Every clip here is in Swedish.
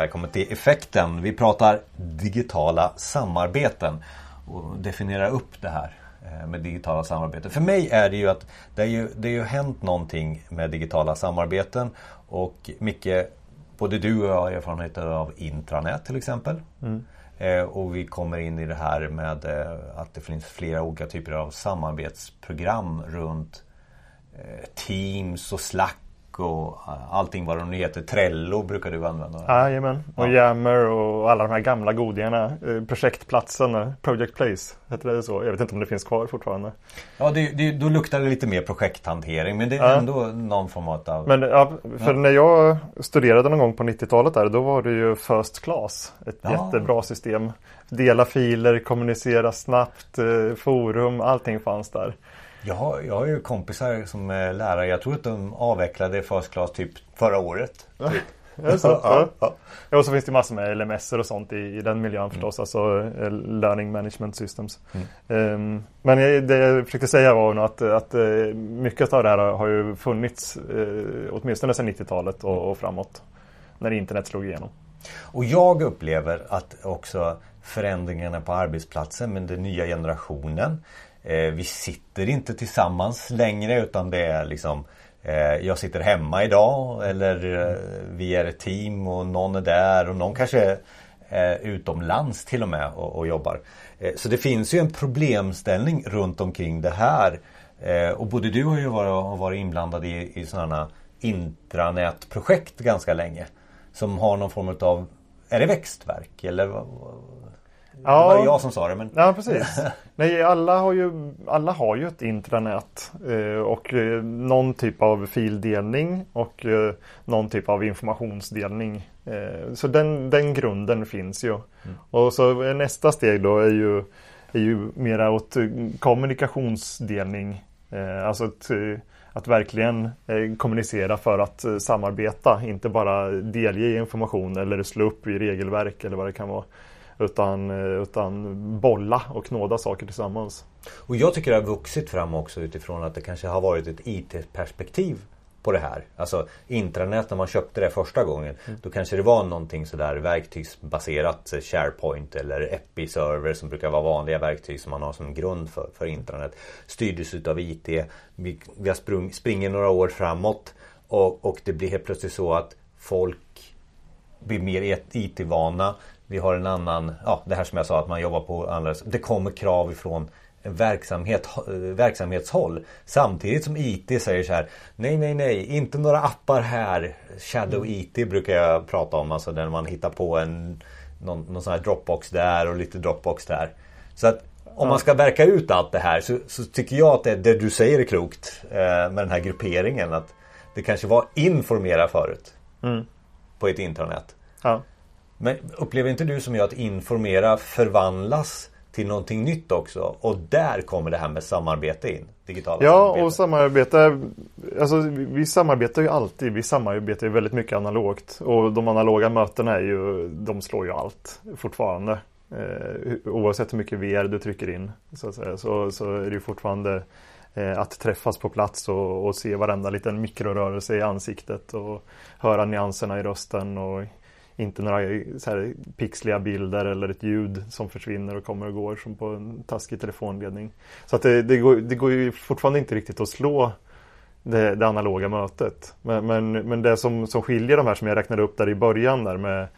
Välkommen till Effekten. Vi pratar digitala samarbeten och definierar upp det här eh, med digitala samarbeten. För mig är det ju att det, är ju, det har ju hänt någonting med digitala samarbeten och mycket Både du och jag har erfarenheter av intranät till exempel. Mm. Eh, och vi kommer in i det här med eh, att det finns flera olika typer av samarbetsprogram runt Teams och Slack och allting vad de nu heter. Trello brukar du använda. Jajamän, och ja. Yammer och alla de här gamla godingarna. Projektplatsen, Project Place, heter det så? Jag vet inte om det finns kvar fortfarande. Ja, det, det, då luktar det lite mer projekthantering men det är ja. ändå någon form av... Men ja, för när jag studerade någon gång på 90-talet där då var det ju First Class. Ett jättebra system. Dela filer, kommunicera snabbt, eh, forum, allting fanns där. Jag har, jag har ju kompisar som är lärare. Jag tror att de avvecklade First Class typ förra året. Typ. Ja, så, ja, ja. ja. Och så finns det massor med LMS och sånt i, i den miljön mm. förstås. Alltså eh, Learning Management Systems. Mm. Um, men det jag försökte säga var nog att, att eh, mycket av det här har ju funnits uh, åtminstone sedan 90-talet och, och framåt. När internet slog igenom. Och jag upplever att också förändringarna på arbetsplatsen med den nya generationen Eh, vi sitter inte tillsammans längre utan det är liksom eh, Jag sitter hemma idag eller eh, vi är ett team och någon är där och någon kanske är eh, utomlands till och med och, och jobbar. Eh, så det finns ju en problemställning runt omkring det här. Och både du har ju varit, varit inblandad i, i sådana intranätprojekt ganska länge. Som har någon form av Är det växtverk eller Ja. Det var jag som sa det. Men... Ja, precis. Nej, alla har ju, alla har ju ett intranät eh, och eh, någon typ av fildelning och eh, någon typ av informationsdelning. Så den, den grunden finns ju. Mm. Och så nästa steg då är ju, är ju mera åt kommunikationsdelning. Alltså att, att verkligen kommunicera för att samarbeta, inte bara delge information eller slå upp i regelverk eller vad det kan vara. Utan, eh, utan bolla och knåda saker tillsammans. Och jag tycker det har vuxit fram också utifrån att det kanske har varit ett IT-perspektiv på det här. Alltså intranät när man köpte det första gången. Mm. Då kanske det var någonting sådär verktygsbaserat. Eh, SharePoint eller Epi-server som brukar vara vanliga verktyg som man har som grund för, för intranät. Styrdes utav IT. Vi, vi har sprung, springer några år framåt. Och, och det blir helt plötsligt så att folk blir mer IT-vana. Vi har en annan, ja det här som jag sa att man jobbar på andra Det kommer krav ifrån verksamhet, verksamhetshåll. Samtidigt som IT säger så här Nej, nej, nej, inte några appar här. Shadow mm. IT brukar jag prata om. Alltså när man hittar på en någon, någon sån här Dropbox där och lite Dropbox där. Så att om man ska verka ut allt det här så, så tycker jag att det, det, du säger är klokt eh, med den här grupperingen. Att det kanske var informera förut. Mm. På ett intranät. Ja. Men upplever inte du som jag att informera förvandlas till någonting nytt också? Och där kommer det här med samarbete in. Digitala ja, samarbete. och samarbete. Alltså, vi samarbetar ju alltid. Vi samarbetar ju väldigt mycket analogt. Och de analoga mötena är ju, de slår ju allt fortfarande. Eh, oavsett hur mycket VR du trycker in så, så, så är det ju fortfarande eh, att träffas på plats och, och se varenda liten mikrorörelse i ansiktet och höra nyanserna i rösten och inte några så här pixliga bilder eller ett ljud som försvinner och kommer och går som på en taskig telefonledning. Så att det, det, går, det går ju fortfarande inte riktigt att slå det, det analoga mötet. Men, men, men, det som, som skiljer de här som jag räknade upp där i början där med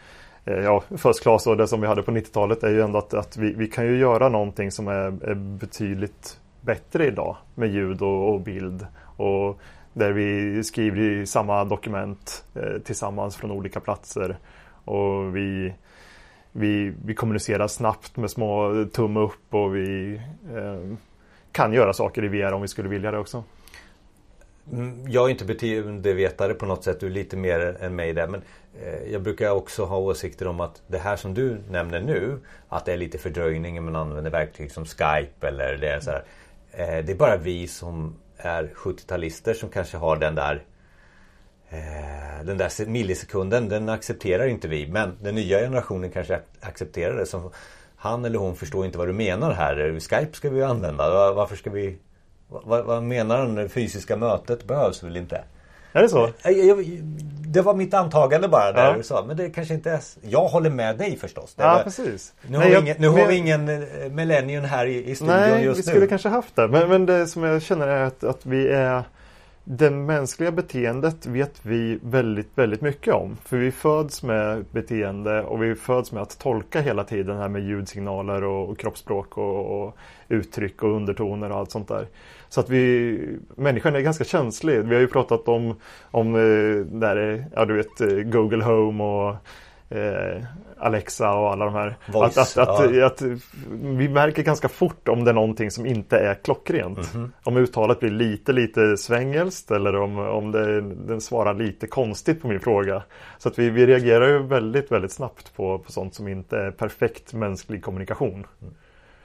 eh, ja, First Class och det som vi hade på 90-talet är ju ändå att, att vi, vi kan ju göra någonting som är, är betydligt bättre idag med ljud och, och bild. Och där vi skriver i samma dokument eh, tillsammans från olika platser. Och vi, vi, vi kommunicerar snabbt med små tumme upp och vi eh, kan göra saker i VR om vi skulle vilja det också. Mm, jag är inte beteendevetare på något sätt, du är lite mer än mig där. Men eh, jag brukar också ha åsikter om att det här som du nämner nu, att det är lite fördröjning när man använder verktyg som Skype eller det är så här, eh, Det är bara vi som är 70-talister som kanske har den där den där millisekunden den accepterar inte vi men den nya generationen kanske accepterar det. Så han eller hon förstår inte vad du menar här. Skype ska vi använda. Varför ska vi... Vad, vad menar han? Det fysiska mötet behövs väl inte? Är det så? Jag, det var mitt antagande bara där Ja. du sa. Men det kanske inte är... Jag håller med dig förstås. Det Ja, var- precis. Nu, Nej, har, vi jag- ingen, nu men har vi ingen eh, millennium här i, i studion Nej, just vi nu. skulle kanske haft det. Men, men det som jag känner är att, att vi är det mänskliga beteendet vet vi väldigt, väldigt mycket om. För vi föds med beteende och vi föds med att tolka hela tiden här med ljudsignaler och, och kroppsspråk och, och uttryck och undertoner och allt sånt där. Så att vi, människan är ganska känslig. Vi har ju pratat om, om eh, där, eh, ja du vet eh, Google Home och eh, Alexa och alla de här. Voice, att, att, att, ja. att vi märker ganska fort om det är någonting som inte är klockrent. Mhm. Om uttalet blir lite, lite svängelskt eller om, om det, den svarar lite konstigt på min fråga. Så att vi, vi reagerar ju väldigt, väldigt snabbt på, på sånt som inte är perfekt mänsklig kommunikation.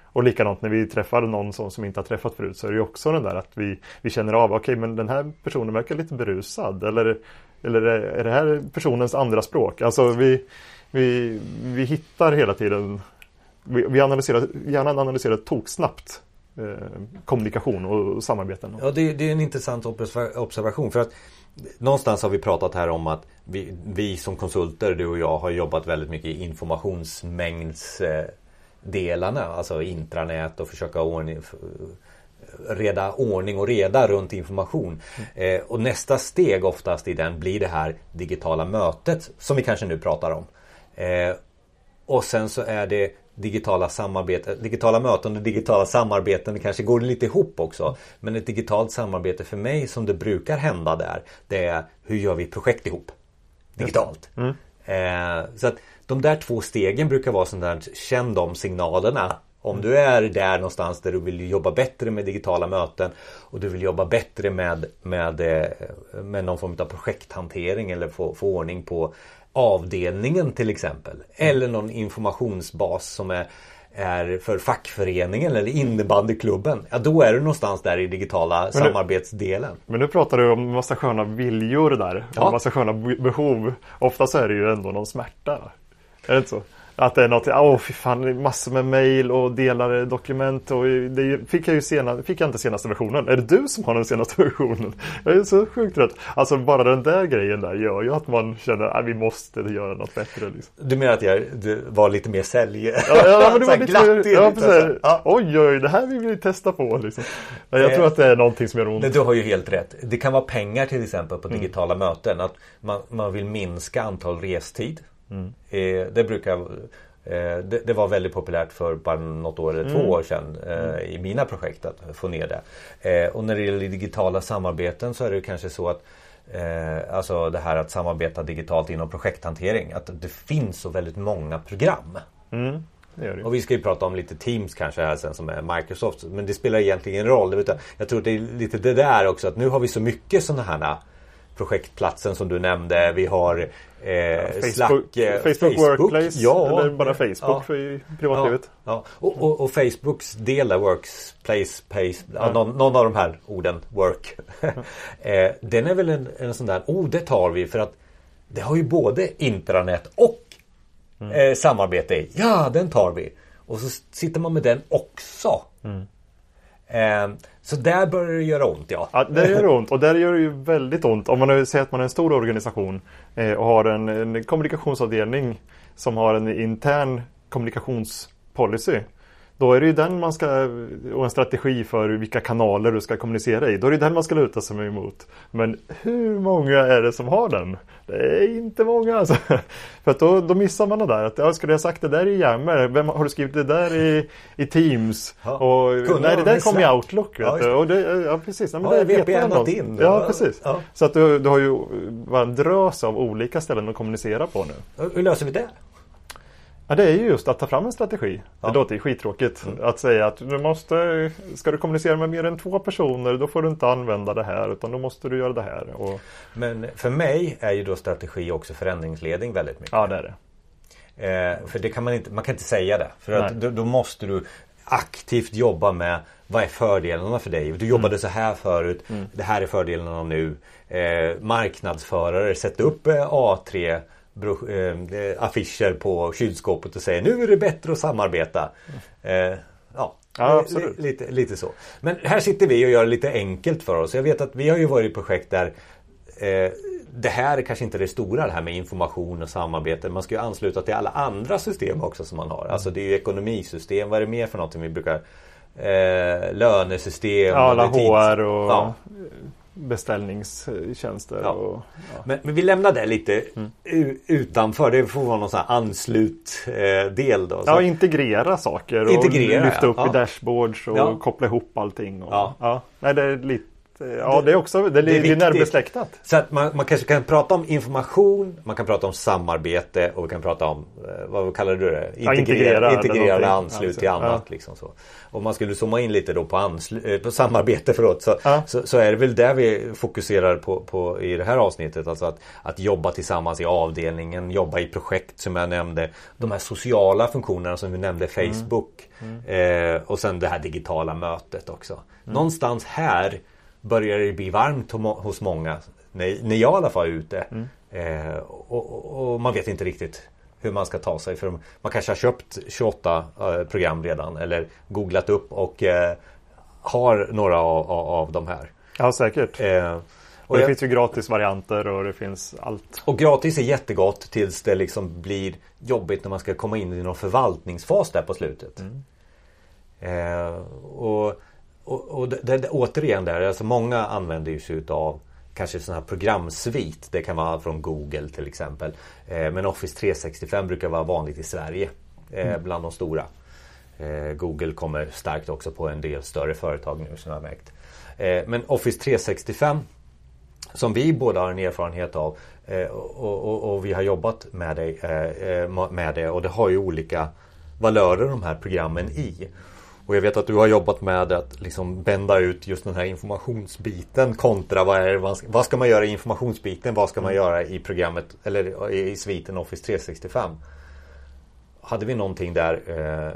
Och likadant när vi träffar någon som, som inte har träffat förut så är det ju också den där att vi, vi känner av, okej men den här personen verkar lite berusad. Eller, eller är det här personens andra språk? Alltså vi, vi, vi hittar hela tiden, vi, vi analyserar, hjärnan analyserar toksnabbt eh, kommunikation och samarbeten. Ja, det, det är en intressant observation. För att någonstans har vi pratat här om att vi, vi som konsulter, du och jag, har jobbat väldigt mycket i informationsmängdsdelarna. Eh, alltså intranät och försöka ordning, reda ordning och reda runt information. Eh, och nästa steg oftast i den blir det här digitala mötet som vi kanske nu pratar om. Eh, och sen så är det digitala samarbete, digitala möten och digitala samarbeten det kanske går lite ihop också. Men ett digitalt samarbete för mig som det brukar hända där det är hur gör vi projekt ihop? Digitalt. Eh, så att de där två stegen brukar vara sånt där, känn de signalerna. Om du är där någonstans där du vill jobba bättre med digitala möten och du vill jobba bättre med, med, eh, med någon form av projekthantering eller få, få ordning på avdelningen till exempel. Eller någon informationsbas som är, är för fackföreningen eller innebandyklubben. Ja, då är du någonstans där i digitala du- samarbetsdelen. Men nu pratar du om massa sköna viljor där. Ja. Och massa sköna be- behov. Ofta så är det ju ändå någon smärta. Är det inte så? Att det är något, åh fy fan, massor med mail och delade dokument och det fick jag ju sena, fick jag inte senaste versionen. Är det du som har den senaste versionen? Jag är så sjukt trött. Alltså bara den där grejen där gör ju att man känner att vi måste göra något bättre. Liksom. Du menar att jag var lite mer sälj... Ja, ja, men det Så var här lite, glatt i ja, lite, precis. Ja. Oj, oj, det här vill vi testa på. Liksom. Jag Eh, tror att det är någonting som gör ont. Du har ju helt rätt. Det kan vara pengar till exempel på digitala möten. Att man, man vill minska antal restid. Eh, det brukar eh, det, det var väldigt populärt för bara något år eller två år sedan eh, i mina projekt att få ner det. Eh, och när det gäller digitala samarbeten så är det kanske så att eh, Alltså det här att samarbeta digitalt inom projekthantering. Att det finns så väldigt många program. Mm, det det. Och vi ska ju prata om lite Teams kanske här sen som är Microsoft. Men det spelar egentligen ingen roll. Jag tror att det är lite det där också att nu har vi så mycket sådana här projektplatsen som du nämnde. Vi har eh, Facebook, Slack, eh, Facebook, Workplace ja, eller bara Facebook ja. för Ja, privatlivet. ja. Och, och, och Facebooks del där, Workplace, place, ja. någon, någon av de här orden, work. eh, den är väl en, en sån där, oh det tar vi för att det har ju både intranät och eh, samarbete i. Ja, den tar vi. Och så sitter man med den också. Eh, Ehm, så där börjar det göra ont ja. Ja, där gör det ont och där gör det ju väldigt ont om man nu säger att man är en stor organisation eh, och har en, en kommunikationsavdelning som har en intern kommunikationspolicy. Då är det ju den man ska, och en strategi för vilka kanaler du ska kommunicera i. Då är det den man ska luta sig emot. Men hur många är det som har den? Det är inte många alltså. För att då, då missar man det där. Att, ja, skulle jag sagt det där i Yammer? Vem har du skrivit det där i, i Teams? Ja. Och, Kunde nej, de det där kom i? Outlook. Ja. Och det, ja, precis. Ja, men Ja, det vet man in. Ja, Ja. precis. Ja. Så att du, du har ju bara en drös av olika ställen att kommunicera på nu. Hur löser vi det? Ja, det är ju just att ta fram en strategi. Ja. Mm. Det låter ju skittråkigt att säga att du måste, ska du kommunicera med mer än två personer då får du inte använda det här utan då måste du göra det här. Och, Men för mig är ju då strategi också förändringsledning väldigt mycket. ja, det är det. Eh, för det kan man inte, man kan inte säga det. För att då, då måste du aktivt jobba med vad är fördelarna för dig? Du jobbade Mm. så här förut. Det här är fördelarna nu. Eh, marknadsförare, sätt upp eh, A3 bro, eh, affischer på kylskåpet och säger nu är det bättre att samarbeta. Eh, ja, Ja, lite, lite så. Men här sitter vi och gör det lite enkelt för oss. Jag vet att vi har ju varit i projekt där eh, det här är kanske inte det stora det här med information och samarbete. Man ska ju ansluta till alla andra system också som man har. Alltså det är ju ekonomisystem. Vad är det mer för någonting vi brukar eh, Lönesystem. Ja, alla HR och ja. Beställningstjänster. Ja. Och, ja. men, men, vi lämnar det lite mm. utanför. Det får vara någon sån här anslutdel. Eh, då, Ja, integrera saker och integrera, lyfta upp i dashboards och koppla ihop allting. Och, ja. Nej, det är lite Ja, det är också det, det är, är närbesläktat. Så att man, man kanske kan prata om information, man kan prata om samarbete och vi kan prata om, eh, vad kallar du det? Integrera, ja, integrera, integrera anslut alltså, till annat. Ja. Liksom så. Om man skulle zooma in lite då på, anslu, eh, på samarbete förlåt, så, ja. så, så, är det väl där vi fokuserar på, på i det här avsnittet. Alltså att, att jobba tillsammans i avdelningen, jobba i projekt som jag nämnde. De här sociala funktionerna som vi nämnde, Facebook. Mm. Mm. Eh, och sen det här digitala mötet också. Mm. Någonstans här börjar det bli varmt hos många. När, när jag i alla fall är ute. Mm. Eh, och, och, man vet inte riktigt hur man ska ta sig. För man kanske har köpt 28 eh, program redan. Eller googlat upp och eh, har några av, av, de här. Ja säkert. Eh, och det jag, finns ju gratisvarianter och det finns allt. Och gratis är jättegott tills det liksom blir jobbigt när man ska komma in i någon förvaltningsfas där på slutet. Mm. Eh, och och, och det, det, återigen där, alltså många använder ju sig utav kanske sån här programsvit. Det kan vara från Google till exempel. Eh, men Office 365 brukar vara vanligt i Sverige. Eh, mm. Bland de stora. Eh, Google kommer starkt också på en del större företag nu som jag har märkt. Eh, men Office 365 som vi båda har en erfarenhet av eh, och, och, och, vi har jobbat med det, eh, med det och det har ju olika valörer de här programmen i. Och jag vet att du har jobbat med att liksom bända ut just den här informationsbiten kontra vad, är, vad, ska, man göra i informationsbiten? Vad ska man mm. göra i programmet eller i sviten Office 365? Hade vi någonting där eh,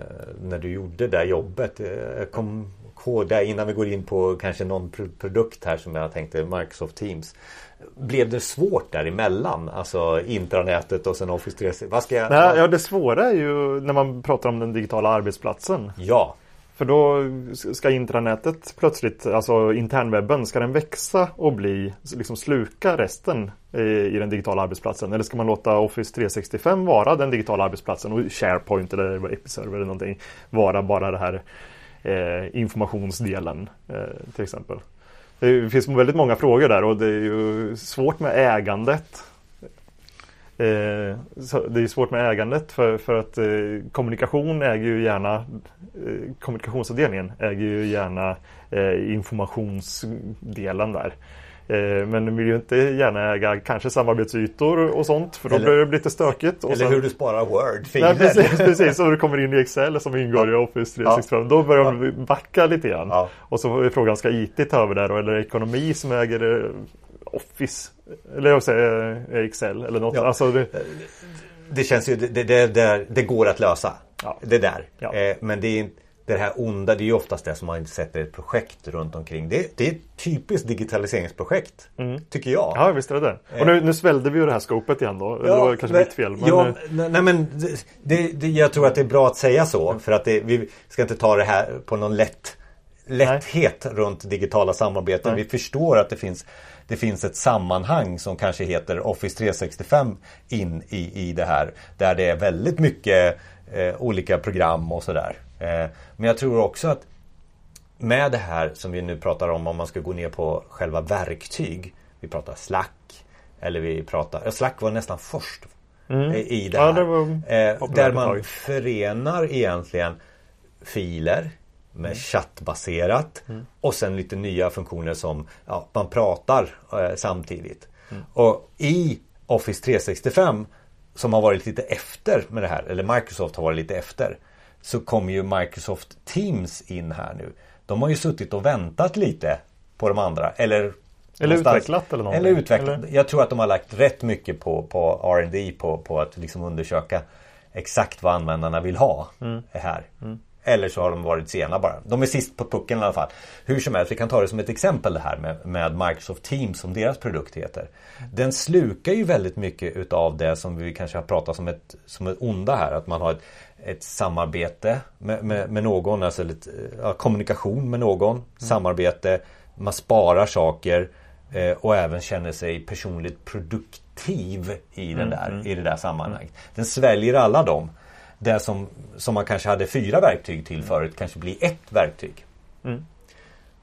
när du gjorde det jobbet? Eh, kom ihåg det innan vi går in på kanske någon produkt här som jag tänkte Microsoft Teams. Blev det svårt däremellan? Alltså intranätet och sen Office 365? Vad ska jag, Nej, ja, det svåra är ju när man pratar om den digitala arbetsplatsen. Ja. För då ska intranätet plötsligt, alltså internwebben, ska den växa och bli, liksom sluka resten i, i den digitala arbetsplatsen? Eller ska man låta Office 365 vara den digitala arbetsplatsen och SharePoint eller Episerver eller någonting vara bara det här eh, informationsdelen eh, till exempel? Det finns väldigt många frågor där och det är ju svårt med ägandet. Eh, det är svårt med ägandet för, för att eh, kommunikation äger ju gärna eh, kommunikationsavdelningen äger ju gärna informationsdelen där. Men vill ju inte gärna äga kanske samarbetsytor och sånt för då eller, blir det lite stökigt. eller sen, hur du sparar Word. Nej, precis, precis, och du kommer in i Excel som ingår i Office 365. Ja. Då börjar ja. de backa lite grann. Ja. Och så är frågan, ska IT ta över där eller ekonomi som äger Office? Eller jag säger eh, Excel eller något. Ja. Alltså det... det känns ju, det, det, det, går att lösa. Ja. Det där. Ja. Eh, men det är det här onda, det är ju oftast det som man sätter ett projekt runt omkring. Det, det är ett typiskt digitaliseringsprojekt. Mm. Tycker jag. Ja visst är det det. Och nu, nu svällde vi ju det här skopet igen då. Ja, det var kanske men, mitt fel. Men... Ja, nej men det, det, jag tror att det är bra att säga så. Mm. För att det, vi ska inte ta det här på någon lätt lätthet nej. runt digitala samarbeten. Nej. Vi förstår att det finns det finns ett sammanhang som kanske heter Office 365 in i, i det här. Där det är väldigt mycket eh, olika program och sådär. Eh, men jag tror också att med det här som vi nu pratar om, om man ska gå ner på själva verktyg. Vi pratar Slack. Eller vi pratar, Slack var nästan först mm. i det här. Ja, det eh, där man förenar egentligen filer med chattbaserat mm. och sen lite nya funktioner som ja, man pratar eh, samtidigt. Mm. Och i Office 365 som har varit lite efter med det här, eller Microsoft har varit lite efter. Så kommer ju Microsoft Teams in här nu. De har ju suttit och väntat lite på de andra. Eller eller utvecklat eller någonting. Eller utvecklat. Eller? Jag tror att de har lagt rätt mycket på, på R&D på, på att liksom undersöka exakt vad användarna vill ha mm. här. Mm. Eller så har de varit sena bara. De är sist på pucken i alla fall. Hur som helst, vi kan ta det som ett exempel det här med, med Microsoft Teams som deras produkt heter. Den slukar ju väldigt mycket utav det som vi kanske har pratat som ett, som ett onda här. Att man har ett, ett samarbete med, med, med någon, alltså ett, ja, kommunikation med någon, mm. samarbete, man sparar saker Eh, och även känner sig personligt produktiv i, den där, i det där sammanhanget. Den sväljer alla dem. Det som, som man kanske hade fyra verktyg till förut kanske blir ett verktyg. Mm.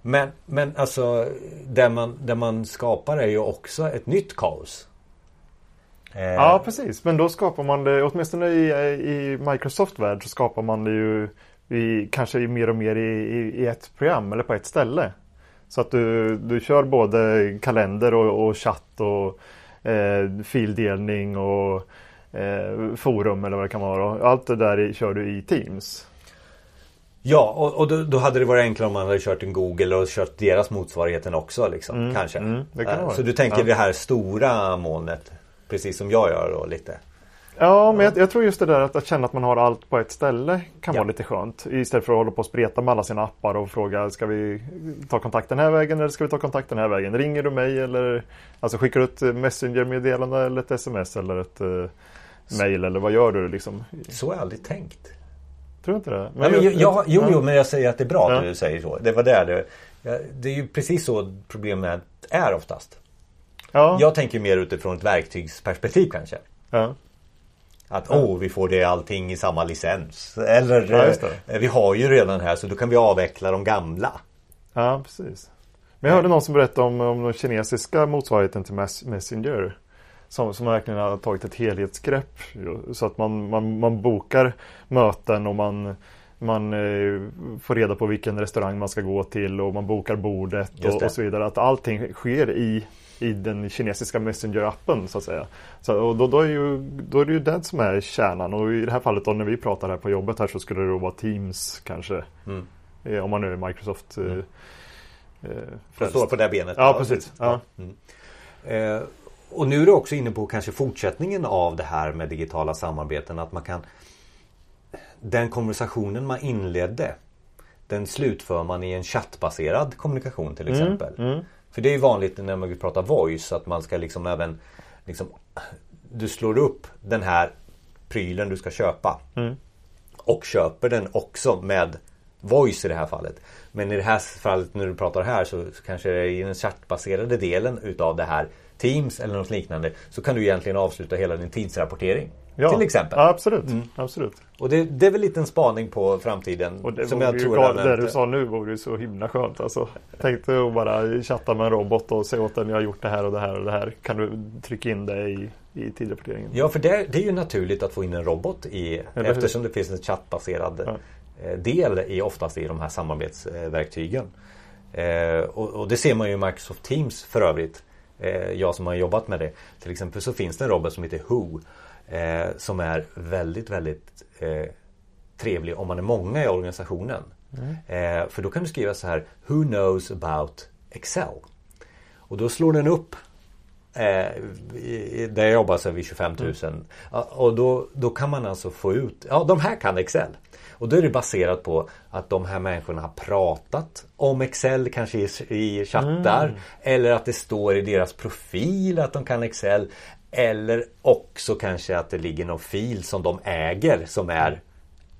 Men, men alltså det man, det man skapar är ju också ett nytt kaos. Eh. Ja precis, men då skapar man det, åtminstone i, i Microsoft-värld så skapar man det ju i, kanske mer och mer i, i, i, ett program eller på ett ställe. Så att du, du kör både kalender och, och chatt och eh, fildelning och eh, forum eller vad det kan vara. Allt det där kör du i Teams. Ja, och, och då, då, hade det varit enklare om man hade kört en Google och kört deras motsvarigheten också. Liksom, mm, kanske. Mm, kan Så du tänker ja. det här stora molnet. Precis som jag gör då lite. Ja, men jag, jag, tror just det där att, att, känna att man har allt på ett ställe kan ja. vara lite skönt. Istället för att hålla på och spreta med alla sina appar och fråga ska vi ta kontakt den här vägen eller ska vi ta kontakt den här vägen? Ringer du mig eller alltså skickar du ett Messenger-meddelande eller ett sms eller ett mail eller vad gör du liksom? Så har jag aldrig tänkt. Tror du inte det? Men Nej, men jag, jag, jo, jo, men jag säger att det är bra att du säger så. Det var där det, det är ju precis så problemet är oftast. Ja. Jag tänker mer utifrån ett verktygsperspektiv kanske. Ja. Att ja. oh, vi får det allting i samma licens. Eller ja, eh, vi har ju redan här så då kan vi avveckla de gamla. Ja, precis. Men jag hörde någon som berättade om, om den kinesiska motsvarigheten till Messenger. Som, som verkligen har tagit ett helhetsgrepp. Så att man, man, man bokar möten och man man eh, får reda på vilken restaurang man ska gå till och man bokar bordet och, och, så vidare. Att allting sker i i den kinesiska Messenger-appen så att säga. Så, och då, då, är ju, då är det ju det som är kärnan och i det här fallet då när vi pratar här på jobbet här så skulle det då vara Teams kanske. Mm. Eh, om man nu är Microsoft mm. eh, eh står på det benet. Ja, precis. Ja. Mm. Och nu är du också inne på kanske fortsättningen av det här med digitala samarbeten. Att man kan Den konversationen man inledde Den slutför man i en chattbaserad kommunikation till mm, exempel. Mm. För det är vanligt när man pratar voice att man ska liksom även liksom, Du slår upp den här prylen du ska köpa. Mm. Och köper den också med voice i det här fallet. Men i det här fallet när du pratar här så, så kanske det är i den chattbaserade delen utav det här Teams eller något liknande så kan du egentligen avsluta hela din tidsrapportering. Ja, till exempel. Ja, absolut. Mm. absolut. Och det, det, är väl lite en spaning på framtiden. Och det som jag tror gav, det du sa nu vore ju så himla skönt. Alltså, tänkte att bara chatta med en robot och säga åt den jag har gjort det här och det här och det här. Kan du trycka in det i, i tidrapporteringen? Ja, för det, det är ju naturligt att få in en robot i Eller eftersom hur? det finns en chattbaserad ja. Eh, del i oftast i de här samarbetsverktygen. Eh, och, och, det ser man ju i Microsoft Teams för övrigt. Eh, jag som har jobbat med det. Till exempel så finns det en robot som heter Who. Eh, som är väldigt, väldigt eh, trevlig om man är många i organisationen. Mm. För då kan du skriva så här Who knows about Excel? Och då slår den upp där jag jobbar så är vi 25 000. Mm. Och då, då kan man alltså få ut, ja de här kan Excel. Och då är det baserat på att de här människorna har pratat om Excel kanske i, i chattar. Mm. Eller att det står i deras profil att de kan Excel. Eller också kanske att det ligger någon fil som de äger som är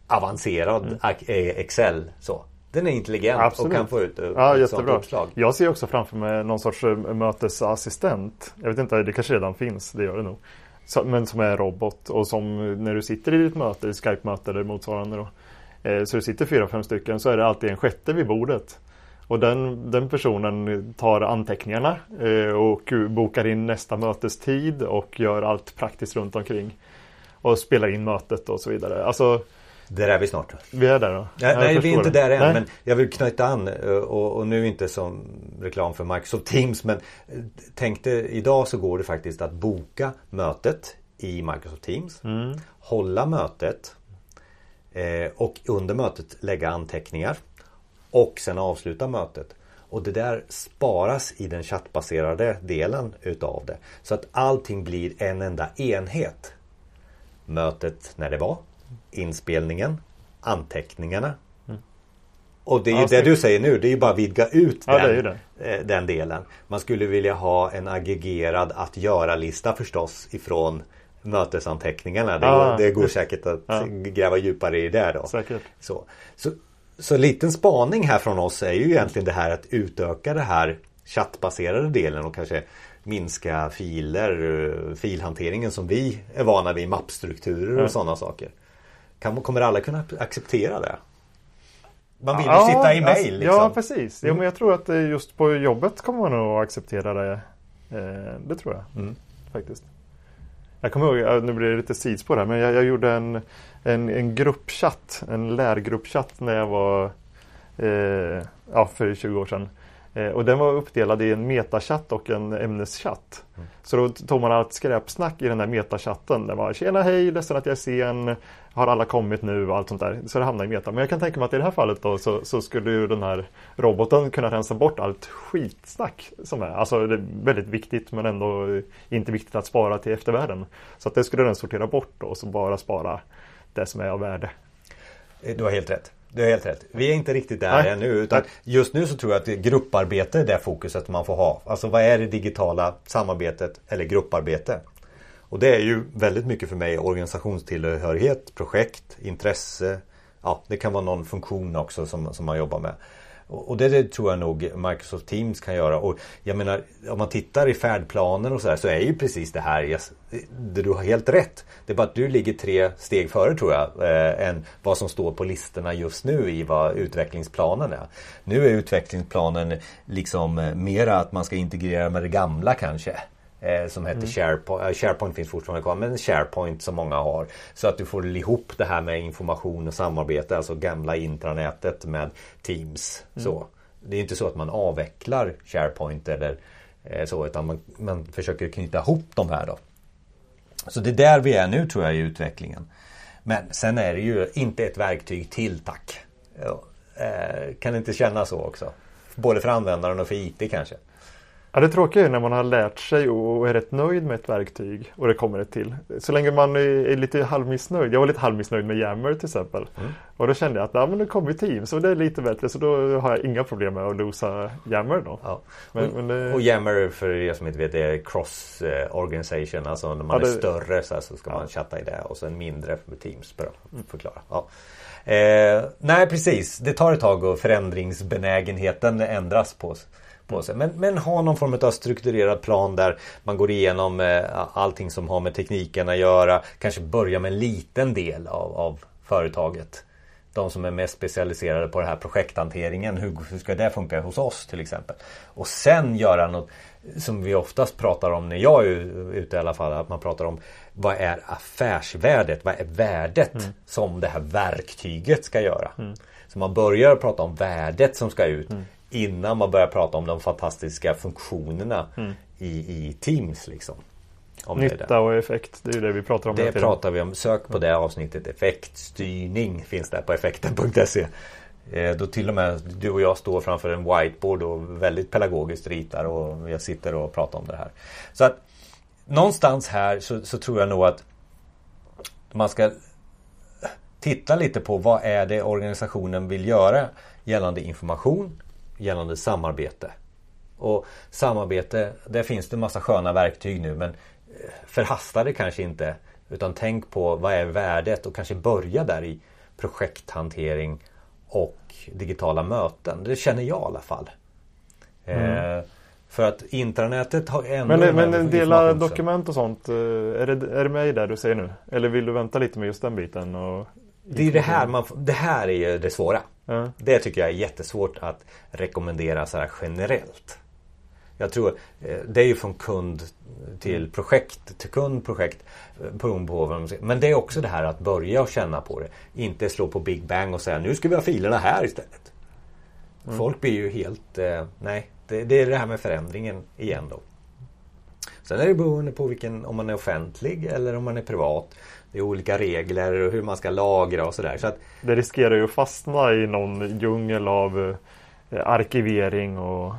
avancerad mm. Eh, Excel. Så. Den är intelligent Absolut. och kan få ut ja, ett jättebra. uppslag. Jag ser också framför mig någon sorts eh, mötesassistent. Jag vet inte, det kanske redan finns, det gör det nog. men som är robot och som när du sitter i ditt möte, Skype-möte eller motsvarande då. Eh, så det sitter fyra, fem stycken så är det alltid en sjätte vid bordet. Och den, den personen tar anteckningarna eh, och bokar in nästa mötestid och gör allt praktiskt runt omkring. Och spelar in mötet och så vidare. Alltså, där är vi snart. Vi är där då? Ja, nej, vi är inte där än. Nej. Men jag vill knyta an eh, och, och, nu inte som reklam för Microsoft Teams. Men tänkte idag så går det faktiskt att boka mötet i Microsoft Teams. Mm. Hålla mötet. Eh, och under mötet lägga anteckningar. Och sen avsluta mötet. Och det där sparas i den chattbaserade delen utav det. Så att allting blir en enda enhet. Mötet när det var. Inspelningen. Anteckningarna. Mm. Och det är ju ja, det du säger nu. Det är ju bara att vidga ut ja, den, eh, den delen. Man skulle vilja ha en aggregerad att göra-lista förstås ifrån mötesanteckningarna. Det, ah, går, det går säkert att ja. gräva djupare i det då. Säkert. Så, så så liten spaning här från oss är ju egentligen det här att utöka det här chattbaserade delen och kanske minska filer, filhanteringen som vi är vana vid, mappstrukturer och ja. sådana saker. Kan, kommer alla kunna acceptera det? Man vill ju ja, sitta i mail. Liksom. Ja, precis. Mm. Ja, men jag tror att just på jobbet kommer man nog acceptera det. Eh, det tror jag mm. faktiskt. Jag kommer ihåg, nu blir det lite sidospår här, men jag, jag gjorde en, en, en gruppchatt, en lärgruppchatt när jag var eh, ja, för 20 år sedan. Eh, och den var uppdelad i en metachatt och en ämneschatt. Mm. Så då tog man allt skräpsnack i den där metachatten. Det var Tjena hej, ledsen att jag är sen. Har alla kommit nu och allt sånt där. Så det hamnar i meta. Men jag kan tänka mig att i det här fallet då så, så skulle ju den här roboten kunna rensa bort allt skitsnack som är. Alltså det är väldigt viktigt men ändå inte viktigt att spara till eftervärlden. Så att det skulle den sortera bort då och så bara spara det som är av värde. Du har helt rätt. Du har helt rätt. Vi är inte riktigt där Nej. ännu. Utan just nu så tror jag att grupparbete är det fokuset man får ha. Alltså vad är det digitala samarbetet eller grupparbete? Och det är ju väldigt mycket för mig organisationstillhörighet, projekt, intresse. Ja, det kan vara någon funktion också som, som man jobbar med. Och det, det, tror jag nog Microsoft Teams kan göra. Och jag menar, om man tittar i färdplanen och så där så är ju precis det här, yes, det, du har helt rätt. Det är bara att du ligger tre steg före tror jag, eh, än vad som står på listorna just nu i vad utvecklingsplanen är. Nu är utvecklingsplanen liksom eh, mera att man ska integrera med det gamla kanske. Eh, som heter mm. SharePoint. Eh, SharePoint finns fortfarande kvar men SharePoint som många har. Så att du får ihop det här med information och samarbete, alltså gamla intranätet med Teams. Mm. Så. Det är inte så att man avvecklar SharePoint eller eh, så utan man, man försöker knyta ihop de här då. Så det är där vi är nu tror jag i utvecklingen. Men sen är det ju inte ett verktyg till tack. Kan det inte kännas så också? Både för användaren och för IT kanske. Ja, det tråkiga är när man har lärt sig och är rätt nöjd med ett verktyg och det kommer ett till. Så länge man är lite halvmissnöjd. Jag var lite halvmissnöjd med Yammer till exempel. Mm. Och då kände jag att ja, men det kommer Teams och det är lite bättre så då har jag inga problem med att losa Yammer då. Ja. Men, och, men det... och Yammer för er som inte vet är cross eh, organisation. Alltså när man ja, det... är större så, så ska man chatta i det och sen mindre med Teams för att förklara. Ja. Eh, nej precis, det tar ett tag och förändringsbenägenheten ändras på på sig. Men, men ha någon form av strukturerad plan där man går igenom eh, allting som har med tekniken att göra. Kanske börja med en liten del av, av företaget. De som är mest specialiserade på den här projekthanteringen. Hur, hur ska det funka hos oss till exempel? Och sen göra något som vi oftast pratar om när jag är ute i alla fall. Att man pratar om vad är affärsvärdet? Vad är värdet mm. som det här verktyget ska göra? Mm. Så man börjar prata om värdet som ska ut. Mm innan man börjar prata om de fantastiska funktionerna mm. i, i Teams. Liksom. Om Nytta och effekt, det är ju det vi pratar om. Det pratar vi om. Sök på det avsnittet. Effektstyrning finns där på effekten.se. Eh, då till och med du och jag står framför en whiteboard och väldigt pedagogiskt ritar och jag sitter och pratar om det här. Så att någonstans här så, så tror jag nog att man ska titta lite på vad är det organisationen vill göra gällande information, gällande samarbete. Och samarbete, där finns det en massa sköna verktyg nu men eh, förhasta det kanske inte. Utan tänk på vad är värdet och kanske börja där i projekthantering och digitala möten. Det känner jag i alla fall. Mm. Eh, för att intranätet har ändå... Men, men dela dokument och sånt, eh, är det, är det med där du säger nu? Eller vill du vänta lite med just den biten? Och det är det här, man, det här är ju det svåra. Mm. Det tycker jag är jättesvårt att rekommendera så här generellt. Jag tror eh, det är ju från kund till projekt, till kund, projekt. Eh, Men det är också det här att börja och känna på det. Inte slå på Big Bang och säga nu ska vi ha filerna här istället. Mm. Folk blir ju helt, eh, nej, det, det, är det här med förändringen igen då. Sen är det beroende på vilken, om man är offentlig eller om man är privat. Det är olika regler och hur man ska lagra och sådär. Så att, det riskerar ju att fastna i någon djungel av eh, arkivering och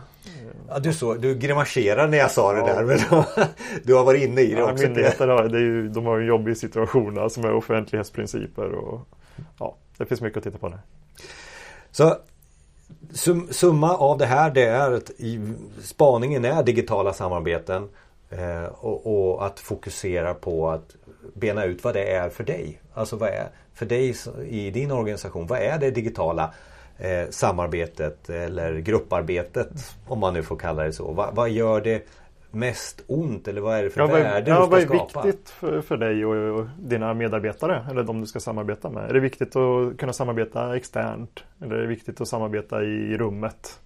Ja, du, så, du grimaserar när jag sa det ja. där. Men du har varit inne i det ja, också. Myndigheter har, det är ju, de har en jobbig situation alltså med offentlighetsprinciper. Och, ja, det finns mycket att titta på där. Så sum, summa av det här det är att i, spaningen är digitala samarbeten. Eh, och, och, att fokusera på att bena ut vad det är för dig. Alltså vad är för dig i din organisation, vad är det digitala eh, samarbetet eller grupparbetet om man nu får kalla det så. Va, vad gör det mest ont eller vad är det för ja, värde ja, du ska vad är skapa? viktigt för, för dig och, och dina medarbetare eller de du ska samarbeta med? Är det viktigt att kunna samarbeta externt? Eller är det viktigt att samarbeta i rummet?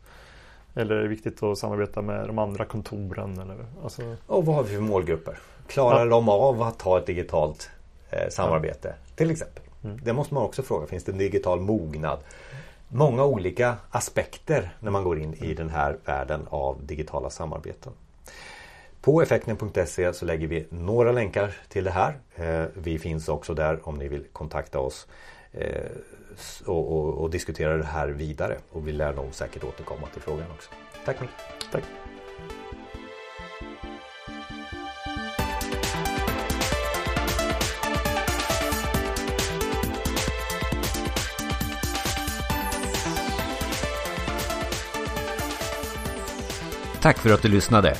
Eller är det viktigt att samarbeta med de andra kontoren? Eller, alltså... Och vad har vi för målgrupper? Klarar Ja. de av att ha ett digitalt eh, samarbete? Till exempel. Mm. Det måste man också fråga. Finns det en digital mognad? Många olika aspekter när man går in i den här världen av digitala samarbeten. På effekten.se så lägger vi några länkar till det här. Eh, Vi finns också där om ni vill kontakta oss eh, och, och, och diskutera det här vidare. Och vi lär nog säkert återkomma till frågan också. Tack Micke. Tack. Tack för att du lyssnade.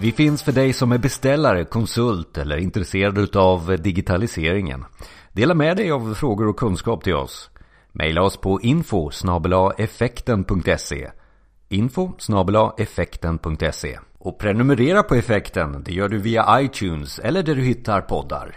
Vi finns för dig som är beställare, konsult eller intresserad utav digitaliseringen. Dela med dig av frågor och kunskap till oss. Maila oss på info effekten.se info effekten.se Och prenumerera på effekten, det gör du via iTunes eller där du hittar poddar.